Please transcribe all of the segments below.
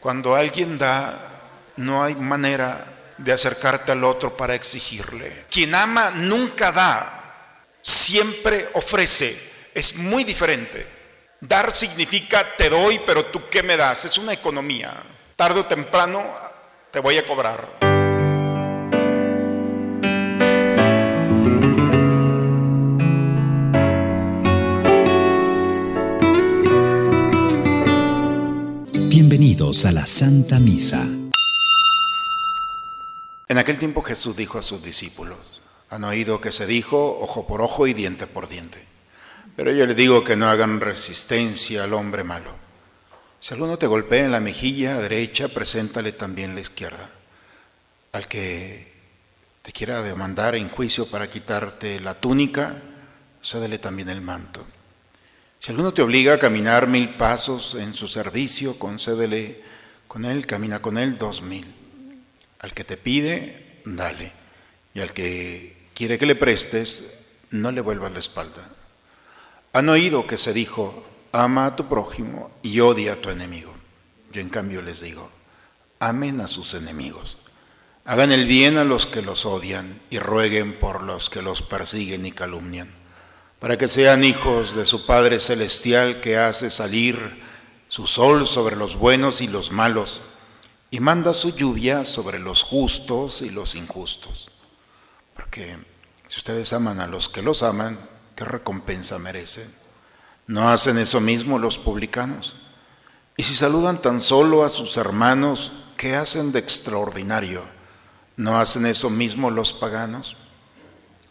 Cuando alguien da, no hay manera de acercarte al otro para exigirle. Quien ama nunca da, siempre ofrece. Es muy diferente. Dar significa te doy, pero tú qué me das. Es una economía. Tarde o temprano te voy a cobrar. A la Santa Misa. En aquel tiempo Jesús dijo a sus discípulos, han oído que se dijo ojo por ojo y diente por diente, pero yo les digo que no hagan resistencia al hombre malo. Si alguno te golpea en la mejilla derecha, preséntale también la izquierda. Al que te quiera demandar en juicio para quitarte la túnica, cédele también el manto. Si alguno te obliga a caminar mil pasos en su servicio, concédele con él, camina con él dos mil. Al que te pide, dale. Y al que quiere que le prestes, no le vuelvas la espalda. Han oído que se dijo, ama a tu prójimo y odia a tu enemigo. Yo en cambio les digo, amen a sus enemigos. Hagan el bien a los que los odian y rueguen por los que los persiguen y calumnian para que sean hijos de su Padre Celestial que hace salir su sol sobre los buenos y los malos y manda su lluvia sobre los justos y los injustos. Porque si ustedes aman a los que los aman, ¿qué recompensa merecen? ¿No hacen eso mismo los publicanos? Y si saludan tan solo a sus hermanos, ¿qué hacen de extraordinario? ¿No hacen eso mismo los paganos?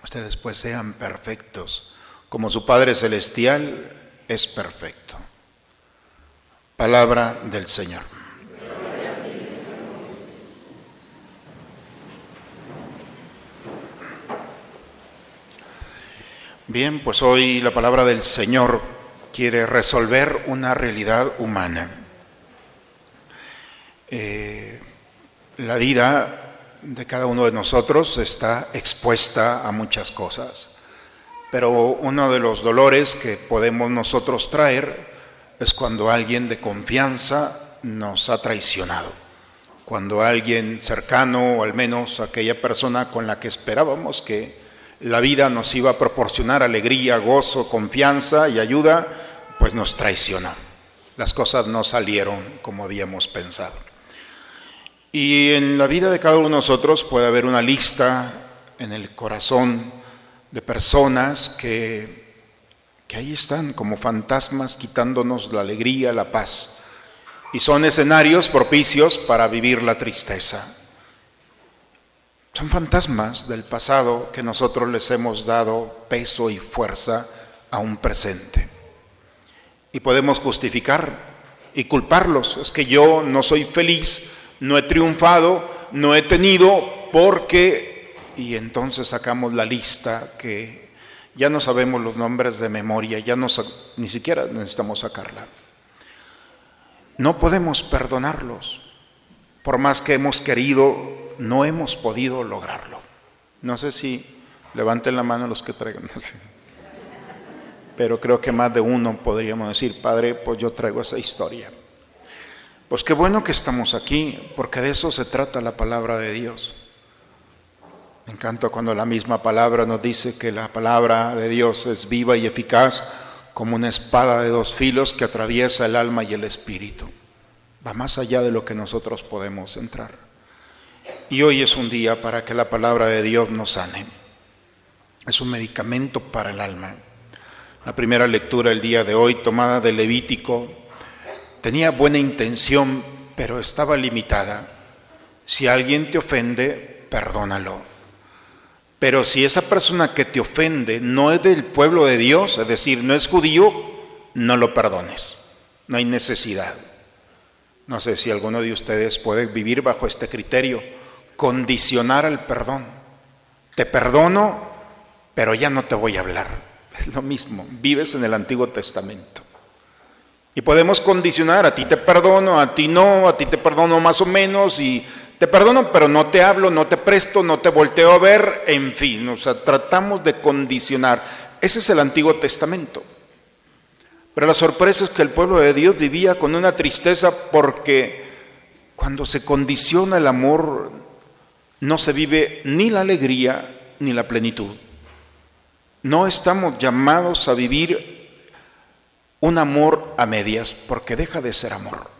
Ustedes pues sean perfectos como su Padre Celestial es perfecto. Palabra del Señor. Bien, pues hoy la palabra del Señor quiere resolver una realidad humana. Eh, la vida de cada uno de nosotros está expuesta a muchas cosas. Pero uno de los dolores que podemos nosotros traer es cuando alguien de confianza nos ha traicionado. Cuando alguien cercano, o al menos aquella persona con la que esperábamos que la vida nos iba a proporcionar alegría, gozo, confianza y ayuda, pues nos traiciona. Las cosas no salieron como habíamos pensado. Y en la vida de cada uno de nosotros puede haber una lista en el corazón de personas que, que ahí están como fantasmas quitándonos la alegría, la paz. Y son escenarios propicios para vivir la tristeza. Son fantasmas del pasado que nosotros les hemos dado peso y fuerza a un presente. Y podemos justificar y culparlos. Es que yo no soy feliz, no he triunfado, no he tenido porque y entonces sacamos la lista que ya no sabemos los nombres de memoria, ya no, ni siquiera necesitamos sacarla. No podemos perdonarlos. Por más que hemos querido, no hemos podido lograrlo. No sé si levanten la mano los que traigan. Pero creo que más de uno podríamos decir, Padre, pues yo traigo esa historia. Pues qué bueno que estamos aquí, porque de eso se trata la palabra de Dios. Me encanta cuando la misma palabra nos dice que la palabra de Dios es viva y eficaz como una espada de dos filos que atraviesa el alma y el espíritu. Va más allá de lo que nosotros podemos entrar. Y hoy es un día para que la palabra de Dios nos sane. Es un medicamento para el alma. La primera lectura el día de hoy, tomada de Levítico, tenía buena intención, pero estaba limitada. Si alguien te ofende, perdónalo. Pero si esa persona que te ofende no es del pueblo de Dios, es decir, no es judío, no lo perdones. No hay necesidad. No sé si alguno de ustedes puede vivir bajo este criterio, condicionar al perdón. Te perdono, pero ya no te voy a hablar. Es lo mismo, vives en el Antiguo Testamento. Y podemos condicionar, a ti te perdono, a ti no, a ti te perdono más o menos, y te perdono, pero no te hablo, no te presto, no te volteo a ver, en fin, o sea, tratamos de condicionar. Ese es el Antiguo Testamento. Pero la sorpresa es que el pueblo de Dios vivía con una tristeza porque cuando se condiciona el amor, no se vive ni la alegría ni la plenitud. No estamos llamados a vivir un amor a medias, porque deja de ser amor.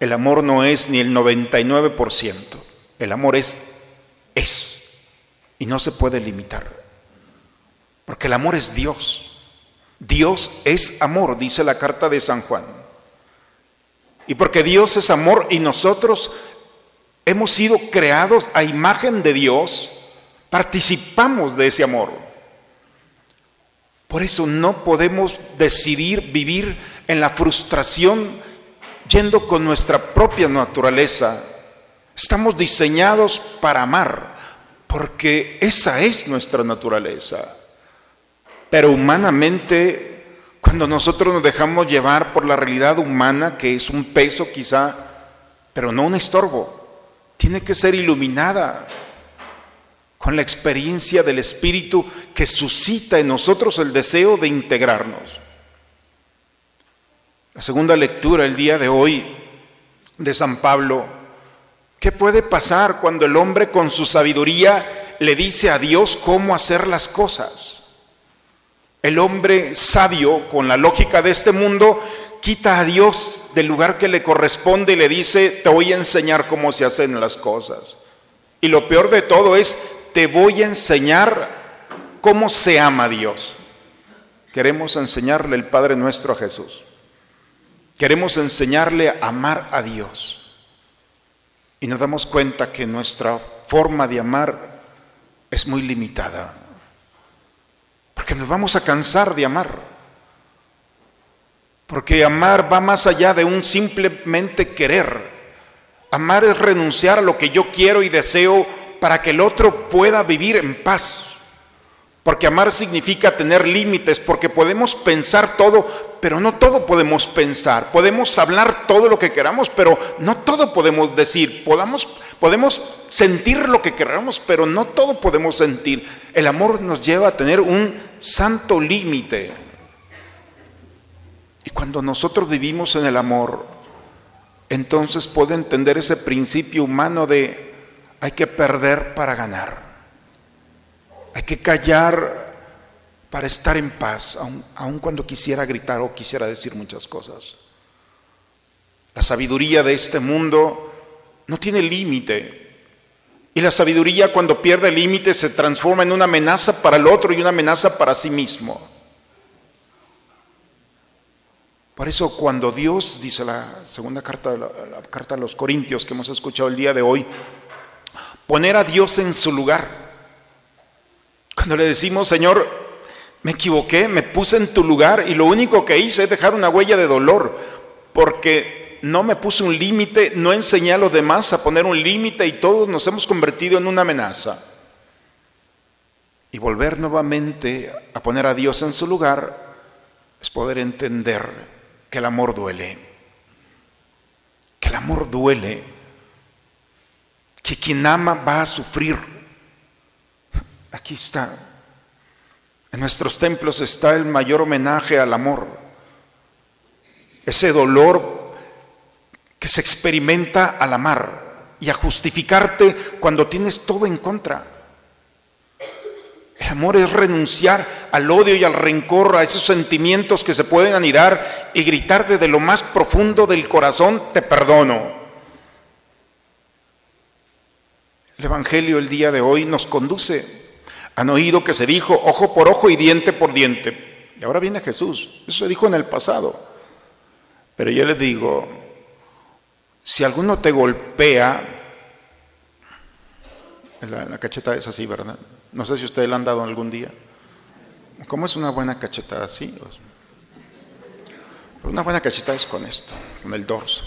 El amor no es ni el 99%, el amor es, es, y no se puede limitar, porque el amor es Dios. Dios es amor, dice la carta de San Juan. Y porque Dios es amor y nosotros hemos sido creados a imagen de Dios, participamos de ese amor. Por eso no podemos decidir vivir en la frustración yendo con nuestra propia naturaleza. Estamos diseñados para amar, porque esa es nuestra naturaleza. Pero humanamente, cuando nosotros nos dejamos llevar por la realidad humana, que es un peso quizá, pero no un estorbo, tiene que ser iluminada con la experiencia del Espíritu que suscita en nosotros el deseo de integrarnos. La segunda lectura el día de hoy de San Pablo, ¿qué puede pasar cuando el hombre con su sabiduría le dice a Dios cómo hacer las cosas? El hombre sabio, con la lógica de este mundo, quita a Dios del lugar que le corresponde y le dice, te voy a enseñar cómo se hacen las cosas. Y lo peor de todo es, te voy a enseñar cómo se ama a Dios. Queremos enseñarle el Padre nuestro a Jesús. Queremos enseñarle a amar a Dios. Y nos damos cuenta que nuestra forma de amar es muy limitada. Porque nos vamos a cansar de amar. Porque amar va más allá de un simplemente querer. Amar es renunciar a lo que yo quiero y deseo para que el otro pueda vivir en paz. Porque amar significa tener límites, porque podemos pensar todo, pero no todo podemos pensar. Podemos hablar todo lo que queramos, pero no todo podemos decir. Podemos sentir lo que queramos, pero no todo podemos sentir. El amor nos lleva a tener un santo límite. Y cuando nosotros vivimos en el amor, entonces puedo entender ese principio humano de hay que perder para ganar. Hay que callar para estar en paz, aun, cuando quisiera gritar o quisiera decir muchas cosas. La sabiduría de este mundo no tiene límite. Y la sabiduría cuando pierde límite se transforma en una amenaza para el otro y una amenaza para sí mismo. Por eso cuando Dios, dice la segunda carta, la carta a los Corintios que hemos escuchado el día de hoy, poner a Dios en su lugar. Cuando le decimos, Señor, me equivoqué, me puse en tu lugar y lo único que hice es dejar una huella de dolor, porque no me puse un límite, no enseñé a los demás a poner un límite y todos nos hemos convertido en una amenaza. Y volver nuevamente a poner a Dios en su lugar es poder entender que el amor duele, que el amor duele, que quien ama va a sufrir. Aquí está en nuestros templos está el mayor homenaje al amor, ese dolor que se experimenta al amar y a justificarte cuando tienes todo en contra. El amor es renunciar al odio y al rencor, a esos sentimientos que se pueden anidar y gritar desde lo más profundo del corazón, te perdono. El Evangelio el día de hoy nos conduce han oído que se dijo ojo por ojo y diente por diente. Y ahora viene Jesús. Eso se dijo en el pasado. Pero yo les digo, si alguno te golpea, la, cacheta es así, ¿verdad? No sé si ustedes la han dado algún día. ¿Cómo es una buena cacheta así? Una buena cacheta es con esto, con el dorso.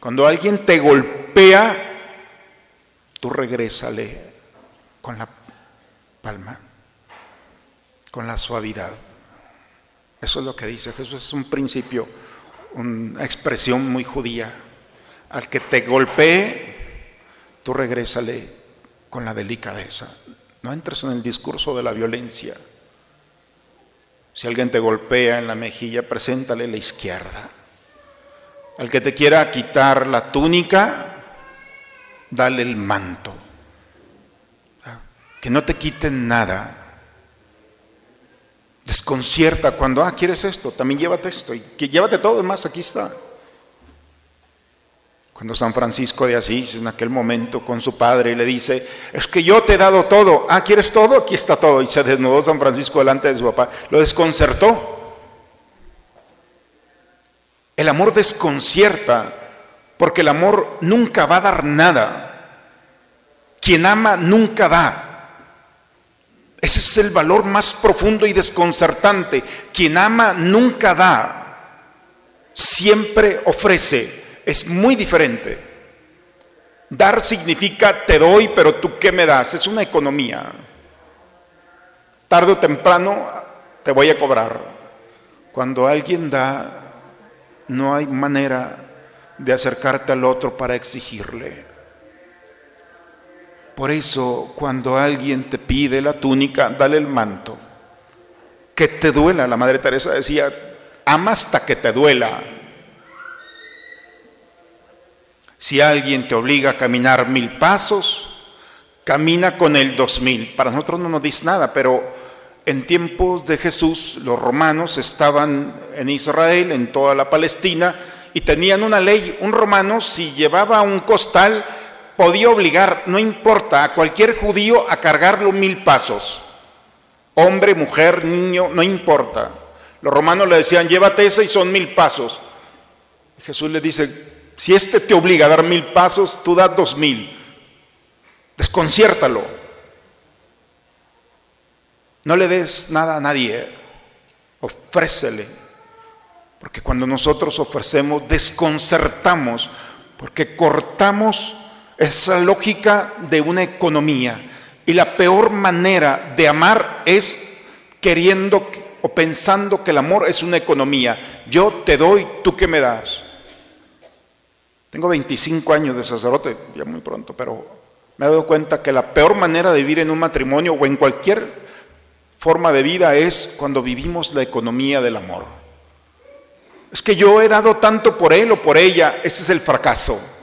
Cuando alguien te golpea, tú regrésale con la palma, con la suavidad. Eso es lo que dice Jesús, es un principio, una expresión muy judía. Al que te golpee, tú regrésale con la delicadeza. No entres en el discurso de la violencia. Si alguien te golpea en la mejilla, preséntale la izquierda. Al que te quiera quitar la túnica, dale el manto. Que no te quiten nada. Desconcierta cuando, ah, quieres esto, también llévate esto. Y que llévate todo, más aquí está. Cuando San Francisco de Asís, en aquel momento con su padre, le dice, es que yo te he dado todo. Ah, ¿quieres todo? Aquí está todo. Y se desnudó San Francisco delante de su papá. Lo desconcertó. El amor desconcierta porque el amor nunca va a dar nada. Quien ama nunca da. Ese es el valor más profundo y desconcertante. Quien ama nunca da, siempre ofrece. Es muy diferente. Dar significa te doy, pero tú qué me das. Es una economía. Tarde o temprano te voy a cobrar. Cuando alguien da, no hay manera de acercarte al otro para exigirle. Por eso, cuando alguien te pide la túnica, dale el manto. Que te duela. La Madre Teresa decía, ama hasta que te duela. Si alguien te obliga a caminar mil pasos, camina con el dos mil. Para nosotros no nos dice nada, pero en tiempos de Jesús los romanos estaban en Israel, en toda la Palestina, y tenían una ley. Un romano si llevaba un costal podía obligar, no importa, a cualquier judío a cargarlo mil pasos. Hombre, mujer, niño, no importa. Los romanos le decían, llévate ese y son mil pasos. Jesús le dice, si este te obliga a dar mil pasos, tú das dos mil. Desconciértalo. No le des nada a nadie, ofrécele. Porque cuando nosotros ofrecemos, desconcertamos, porque cortamos esa lógica de una economía. Y la peor manera de amar es queriendo o pensando que el amor es una economía. Yo te doy, tú que me das. Tengo 25 años de sacerdote, ya muy pronto, pero me he dado cuenta que la peor manera de vivir en un matrimonio o en cualquier forma de vida es cuando vivimos la economía del amor. Es que yo he dado tanto por él o por ella, ese es el fracaso.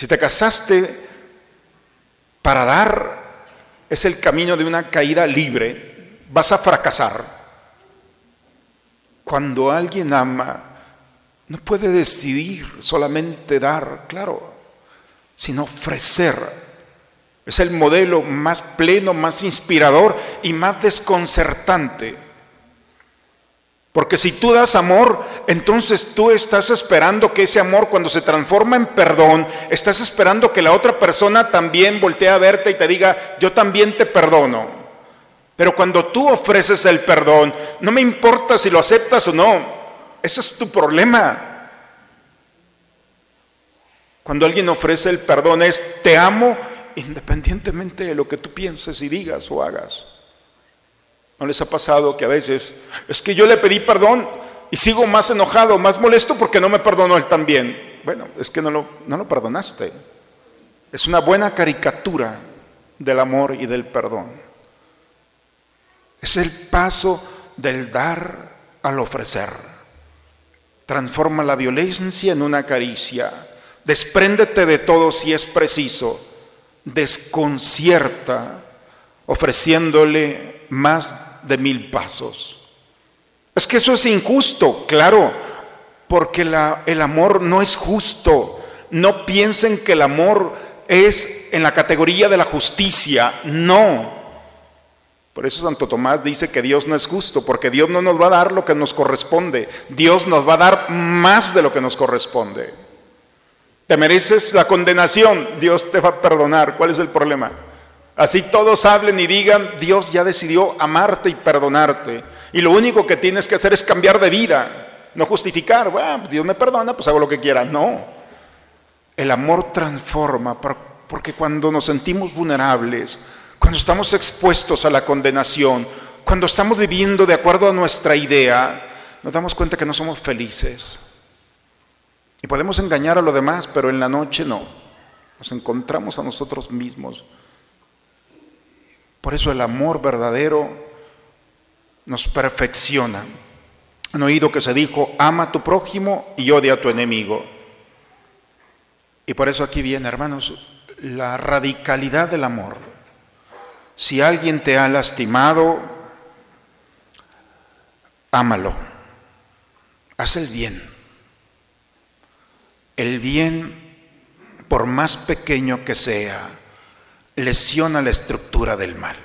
Si te casaste para dar, es el camino de una caída libre, vas a fracasar. Cuando alguien ama, no puede decidir solamente dar, claro, sino ofrecer es el modelo más pleno, más inspirador y más desconcertante. Porque si tú das amor, entonces tú estás esperando que ese amor cuando se transforma en perdón, estás esperando que la otra persona también voltee a verte y te diga, yo también te perdono. Pero cuando tú ofreces el perdón, no me importa si lo aceptas o no, ese es tu problema. Cuando alguien ofrece el perdón es, te amo independientemente de lo que tú pienses y digas o hagas. ¿No les ha pasado que a veces es que yo le pedí perdón y sigo más enojado, más molesto porque no me perdonó él también? Bueno, es que no lo, no lo perdonaste. Es una buena caricatura del amor y del perdón. Es el paso del dar al ofrecer. Transforma la violencia en una caricia. Despréndete de todo si es preciso desconcierta ofreciéndole más de mil pasos. Es que eso es injusto, claro, porque el amor no es justo. No piensen que el amor es en la categoría de la justicia, no. Por eso Santo Tomás dice que Dios no es justo, porque Dios no nos va a dar lo que nos corresponde, Dios nos va a dar más de lo que nos corresponde. Te mereces la condenación, Dios te va a perdonar. ¿Cuál es el problema? Así todos hablen y digan, Dios ya decidió amarte y perdonarte. Y lo único que tienes que hacer es cambiar de vida, no justificar, bueno, Dios me perdona, pues hago lo que quiera. No. El amor transforma, porque cuando nos sentimos vulnerables, cuando estamos expuestos a la condenación, cuando estamos viviendo de acuerdo a nuestra idea, nos damos cuenta que no somos felices. Y podemos engañar a los demás, pero en la noche no. Nos encontramos a nosotros mismos. Por eso el amor verdadero nos perfecciona. Han oído que se dijo, ama a tu prójimo y odia a tu enemigo. Y por eso aquí viene, hermanos, la radicalidad del amor. Si alguien te ha lastimado, ámalo. Haz el bien. El bien, por más pequeño que sea, lesiona la estructura del mal.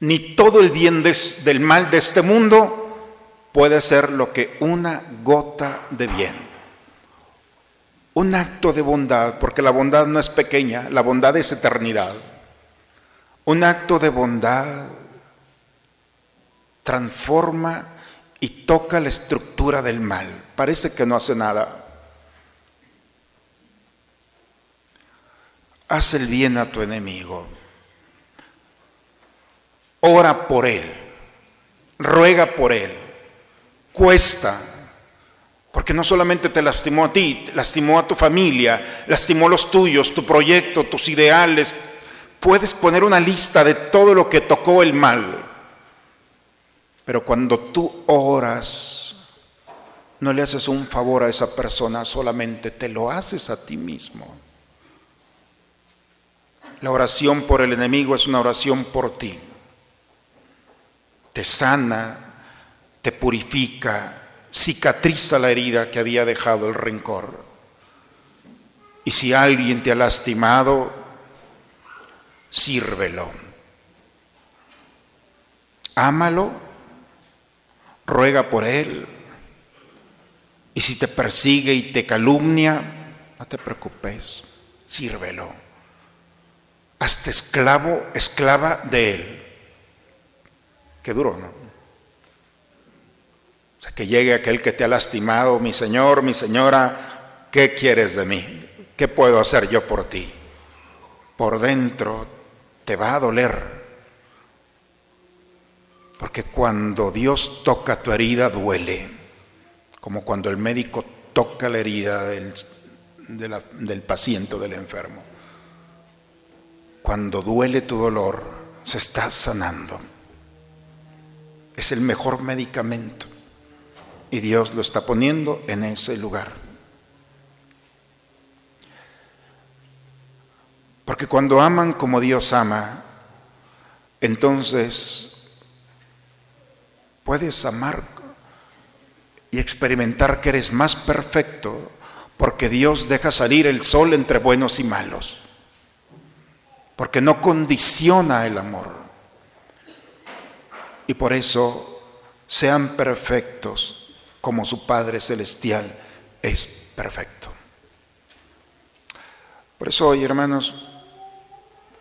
Ni todo el bien del mal de este mundo puede ser lo que una gota de bien. Un acto de bondad, porque la bondad no es pequeña, la bondad es eternidad. Un acto de bondad transforma y toca la estructura del mal. Parece que no hace nada. Haz el bien a tu enemigo. Ora por él. Ruega por él. Cuesta. Porque no solamente te lastimó a ti, lastimó a tu familia, lastimó los tuyos, tu proyecto, tus ideales. Puedes poner una lista de todo lo que tocó el mal. Pero cuando tú oras, no le haces un favor a esa persona, solamente te lo haces a ti mismo. La oración por el enemigo es una oración por ti. Te sana, te purifica, cicatriza la herida que había dejado el rencor. Y si alguien te ha lastimado, sírvelo. Ámalo ruega por él. Y si te persigue y te calumnia, no te preocupes, sírvelo. Hazte esclavo, esclava de él. Qué duro, ¿no? O sea, que llegue aquel que te ha lastimado, mi señor, mi señora, ¿qué quieres de mí? ¿Qué puedo hacer yo por ti? Por dentro te va a doler porque cuando Dios toca tu herida duele, como cuando el médico toca la herida del, del paciente o del enfermo. Cuando duele tu dolor, se está sanando. Es el mejor medicamento. Y Dios lo está poniendo en ese lugar. Porque cuando aman como Dios ama, entonces Puedes amar y experimentar que eres más perfecto porque Dios deja salir el sol entre buenos y malos, porque no condiciona el amor. Y por eso sean perfectos como su Padre Celestial es perfecto. Por eso hoy, hermanos,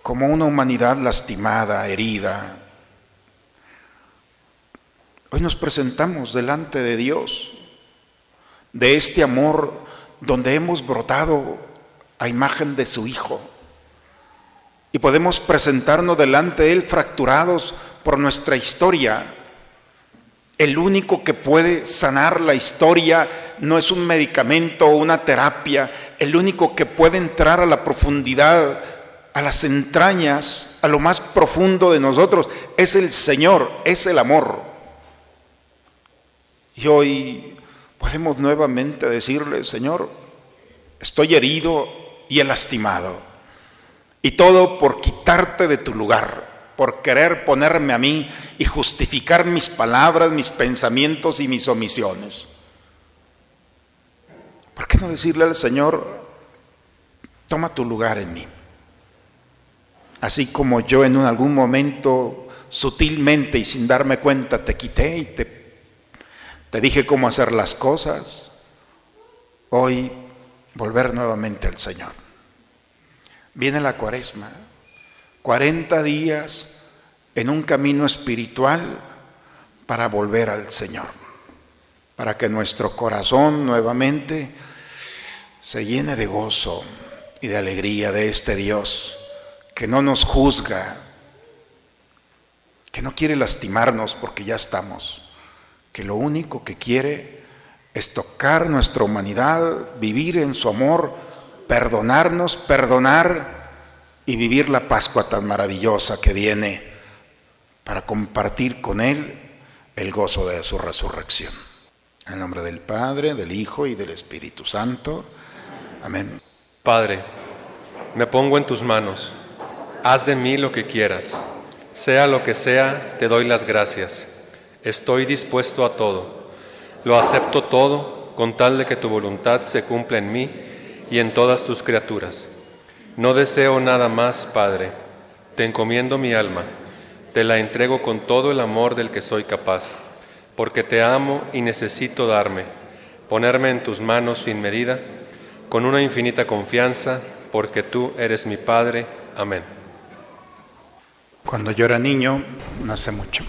como una humanidad lastimada, herida, Hoy nos presentamos delante de Dios, de este amor donde hemos brotado a imagen de su Hijo. Y podemos presentarnos delante de Él fracturados por nuestra historia. El único que puede sanar la historia no es un medicamento o una terapia. El único que puede entrar a la profundidad, a las entrañas, a lo más profundo de nosotros, es el Señor, es el amor. Y hoy podemos nuevamente decirle, Señor, estoy herido y he lastimado. Y todo por quitarte de tu lugar, por querer ponerme a mí y justificar mis palabras, mis pensamientos y mis omisiones. ¿Por qué no decirle al Señor, toma tu lugar en mí? Así como yo en algún momento sutilmente y sin darme cuenta te quité y te te dije cómo hacer las cosas. Hoy volver nuevamente al Señor. Viene la cuaresma. 40 días en un camino espiritual para volver al Señor. Para que nuestro corazón nuevamente se llene de gozo y de alegría de este Dios que no nos juzga, que no quiere lastimarnos porque ya estamos que lo único que quiere es tocar nuestra humanidad, vivir en su amor, perdonarnos, perdonar y vivir la Pascua tan maravillosa que viene para compartir con Él el gozo de su resurrección. En nombre del Padre, del Hijo y del Espíritu Santo. Amén. Padre, me pongo en tus manos. Haz de mí lo que quieras. Sea lo que sea, te doy las gracias. Estoy dispuesto a todo. Lo acepto todo con tal de que tu voluntad se cumpla en mí y en todas tus criaturas. No deseo nada más, Padre. Te encomiendo mi alma. Te la entrego con todo el amor del que soy capaz, porque te amo y necesito darme, ponerme en tus manos sin medida, con una infinita confianza, porque tú eres mi Padre. Amén. Cuando yo era niño, no hace mucho,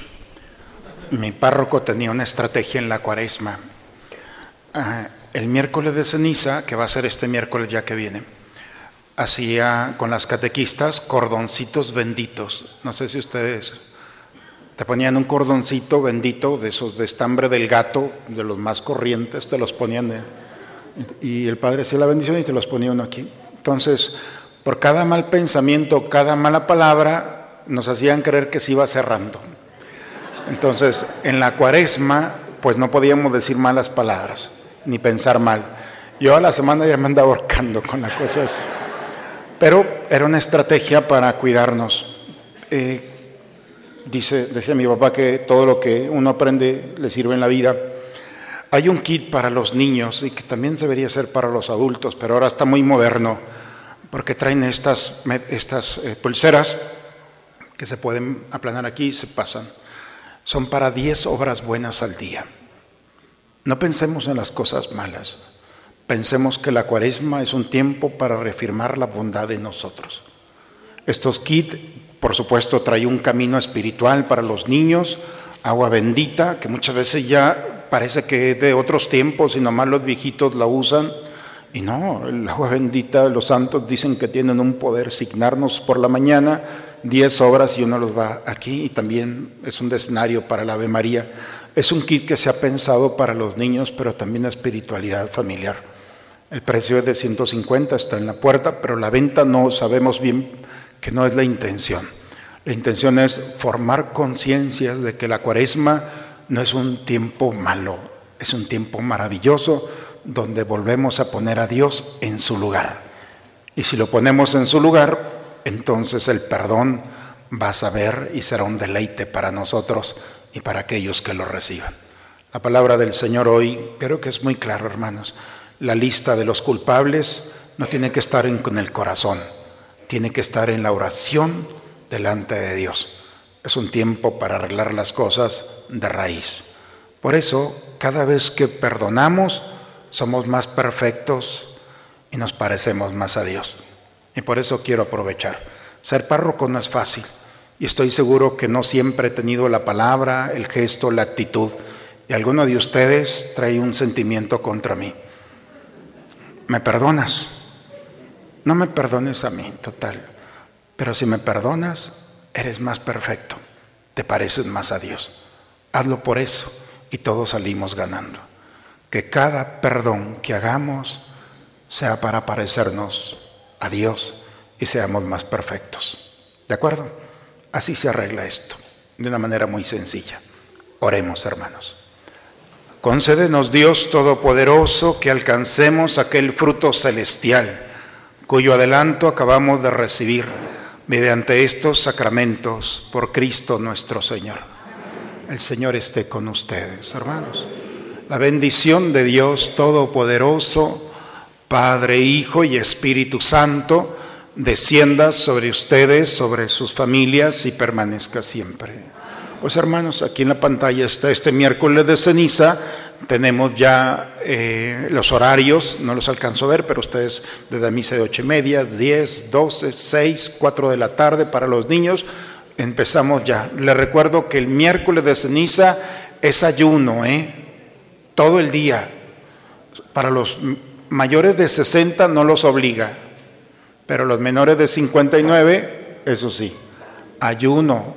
mi párroco tenía una estrategia en la cuaresma. Ah, el miércoles de ceniza, que va a ser este miércoles ya que viene, hacía con las catequistas cordoncitos benditos. No sé si ustedes te ponían un cordoncito bendito de esos de estambre del gato, de los más corrientes, te los ponían y el padre hacía la bendición y te los ponía uno aquí. Entonces, por cada mal pensamiento, cada mala palabra, nos hacían creer que se iba cerrando. Entonces, en la cuaresma, pues no podíamos decir malas palabras, ni pensar mal. Yo a la semana ya me andaba ahorcando con las cosas. Pero era una estrategia para cuidarnos. Eh, dice, decía mi papá que todo lo que uno aprende le sirve en la vida. Hay un kit para los niños y que también debería ser para los adultos, pero ahora está muy moderno porque traen estas, estas eh, pulseras que se pueden aplanar aquí y se pasan son para 10 obras buenas al día. No pensemos en las cosas malas. Pensemos que la cuaresma es un tiempo para reafirmar la bondad de nosotros. Estos kits, por supuesto, trae un camino espiritual para los niños, agua bendita, que muchas veces ya parece que es de otros tiempos y nomás los viejitos la usan. Y no, el agua bendita, los santos dicen que tienen un poder signarnos por la mañana 10 obras y uno los va aquí y también es un escenario para la Ave María. Es un kit que se ha pensado para los niños, pero también espiritualidad familiar. El precio es de 150, está en la puerta, pero la venta no sabemos bien que no es la intención. La intención es formar conciencia de que la cuaresma no es un tiempo malo, es un tiempo maravilloso donde volvemos a poner a Dios en su lugar. Y si lo ponemos en su lugar, entonces el perdón va a saber y será un deleite para nosotros y para aquellos que lo reciban. La palabra del Señor hoy creo que es muy claro, hermanos. La lista de los culpables no tiene que estar en, el corazón, tiene que estar en la oración delante de Dios. Es un tiempo para arreglar las cosas de raíz. Por eso, cada vez que perdonamos, somos más perfectos y nos parecemos más a Dios. Y por eso quiero aprovechar. Ser párroco no es fácil. Y estoy seguro que no siempre he tenido la palabra, el gesto, la actitud. Y alguno de ustedes trae un sentimiento contra mí. ¿Me perdonas? No me perdones a mí, total. Pero si me perdonas, eres más perfecto. Te pareces más a Dios. Hazlo por eso y todos salimos ganando. Que cada perdón que hagamos sea para parecernos a Dios y seamos más perfectos. ¿De acuerdo? Así se arregla esto, de una manera muy sencilla. Oremos, hermanos. Concédenos, Dios Todopoderoso, que alcancemos aquel fruto celestial, cuyo adelanto acabamos de recibir mediante estos sacramentos por Cristo nuestro Señor. El Señor esté con ustedes, hermanos. La bendición de Dios Todopoderoso, Padre, Hijo y Espíritu Santo, descienda sobre ustedes, sobre sus familias y permanezca siempre. Pues hermanos, aquí en la pantalla está este miércoles de ceniza, tenemos ya eh, los horarios, no los alcanzo a ver, pero ustedes desde la misa de ocho y media, diez, doce, seis, cuatro de la tarde para los niños, empezamos ya. Les recuerdo que el miércoles de ceniza es ayuno, ¿eh? todo el día, para los mayores de 60 no los obliga, pero los menores de 59, eso sí, ayuno,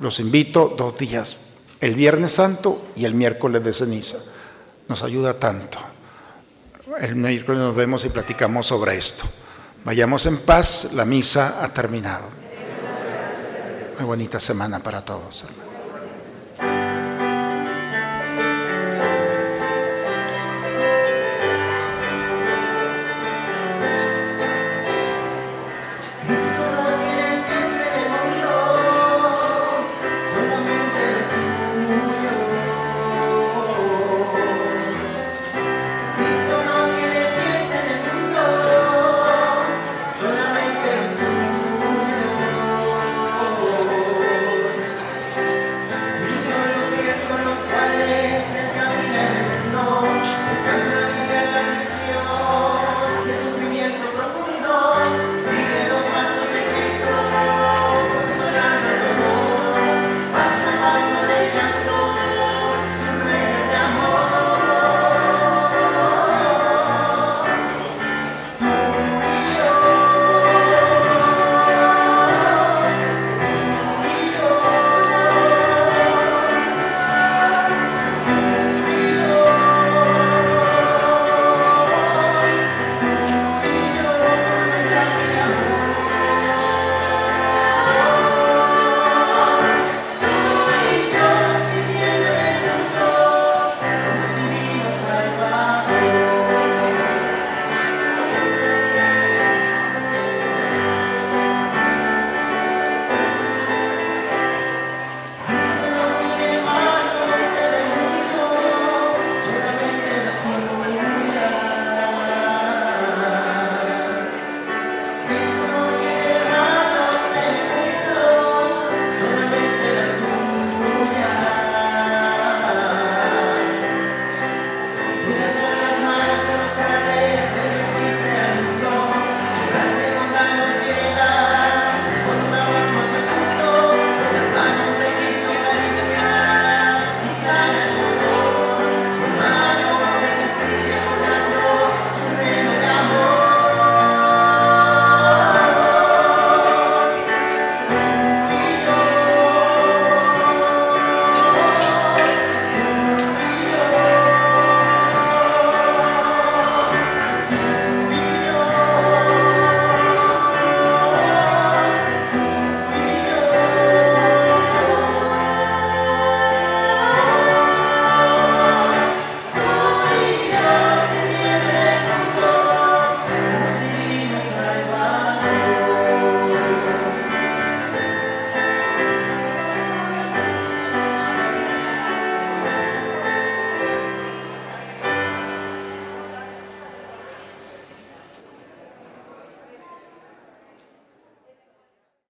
los invito dos días, el Viernes Santo y el miércoles de ceniza. Nos ayuda tanto. El miércoles nos vemos y platicamos sobre esto. Vayamos en paz, la misa ha terminado. Muy bonita semana para todos, hermanos.